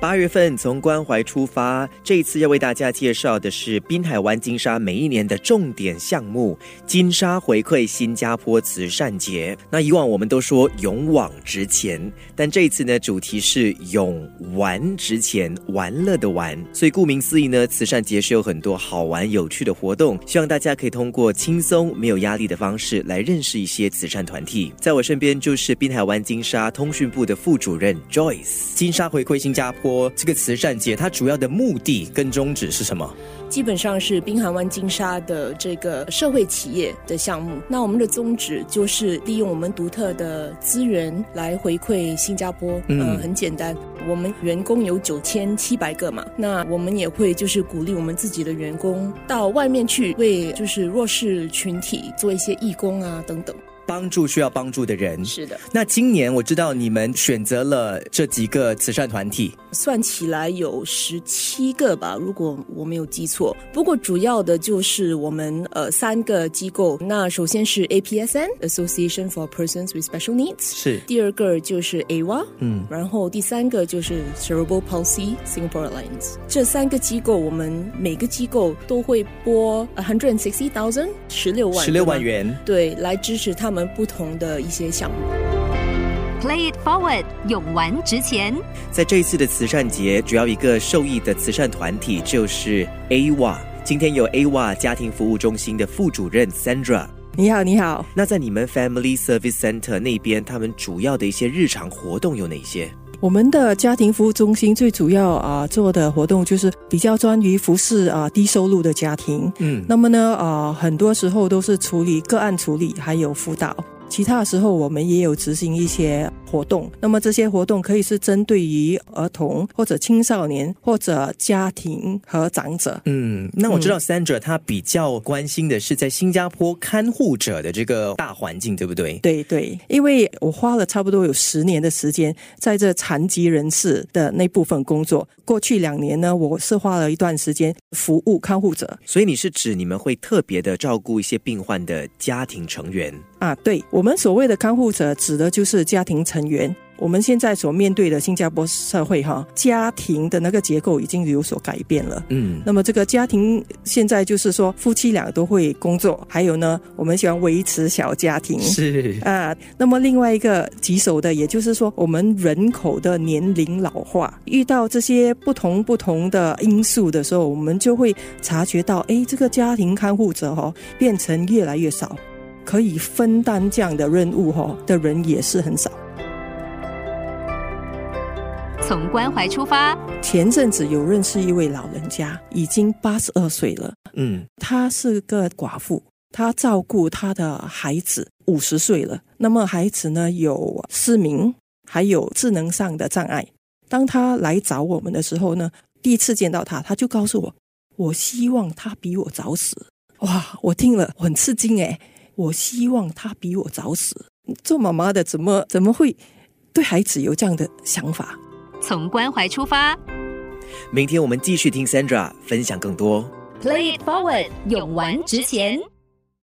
八月份从关怀出发，这一次要为大家介绍的是滨海湾金沙每一年的重点项目——金沙回馈新加坡慈善节。那以往我们都说勇往直前，但这一次呢，主题是勇玩直前，玩乐的玩。所以顾名思义呢，慈善节是有很多好玩有趣的活动，希望大家可以通过轻松没有压力的方式来认识一些慈善团体。在我身边就是滨海湾金沙通讯部的副主任 Joyce。金沙回馈新加坡。这个慈善节，它主要的目的跟宗旨是什么？基本上是滨海湾金沙的这个社会企业的项目。那我们的宗旨就是利用我们独特的资源来回馈新加坡。嗯，很简单，我们员工有九千七百个嘛，那我们也会就是鼓励我们自己的员工到外面去为就是弱势群体做一些义工啊等等。帮助需要帮助的人，是的。那今年我知道你们选择了这几个慈善团体，算起来有十七个吧，如果我没有记错。不过主要的就是我们呃三个机构。那首先是 APSN Association for Persons with Special Needs，是。第二个就是 AWA，嗯。然后第三个就是 Cerebral Palsy Singapore Alliance。这三个机构，我们每个机构都会拨 a hundred and sixty thousand 十六万十六万元，对，来支持他们。我们不同的一些项目，Play it forward，勇玩直前。在这一次的慈善节，主要一个受益的慈善团体就是 AWA。今天有 AWA 家庭服务中心的副主任 Sandra。你好，你好。那在你们 Family Service Center 那边，他们主要的一些日常活动有哪些？我们的家庭服务中心最主要啊做的活动就是比较专于服侍啊低收入的家庭。嗯，那么呢啊很多时候都是处理个案处理，还有辅导。其他的时候，我们也有执行一些活动。那么这些活动可以是针对于儿童或者青少年或者家庭和长者。嗯，那我知道 Sandra 她比较关心的是在新加坡看护者的这个大环境，对不对？对对，因为我花了差不多有十年的时间在这残疾人士的那部分工作。过去两年呢，我是花了一段时间服务看护者。所以你是指你们会特别的照顾一些病患的家庭成员啊？对。我们所谓的看护者，指的就是家庭成员。我们现在所面对的新加坡社会，哈，家庭的那个结构已经有所改变了。嗯，那么这个家庭现在就是说，夫妻俩都会工作，还有呢，我们喜欢维持小家庭。是啊，那么另外一个棘手的，也就是说，我们人口的年龄老化，遇到这些不同不同的因素的时候，我们就会察觉到，哎，这个家庭看护者哈，变成越来越少。可以分担这样的任务哈的人也是很少。从关怀出发，前阵子有认识一位老人家，已经八十二岁了。嗯，她是个寡妇，她照顾她的孩子五十岁了。那么孩子呢有失明，还有智能上的障碍。当他来找我们的时候呢，第一次见到他，他就告诉我：“我希望他比我早死。”哇，我听了很吃惊诶。我希望他比我早死。做妈妈的怎么怎么会对孩子有这样的想法？从关怀出发。明天我们继续听 Sandra 分享更多。Play it forward，勇往直前。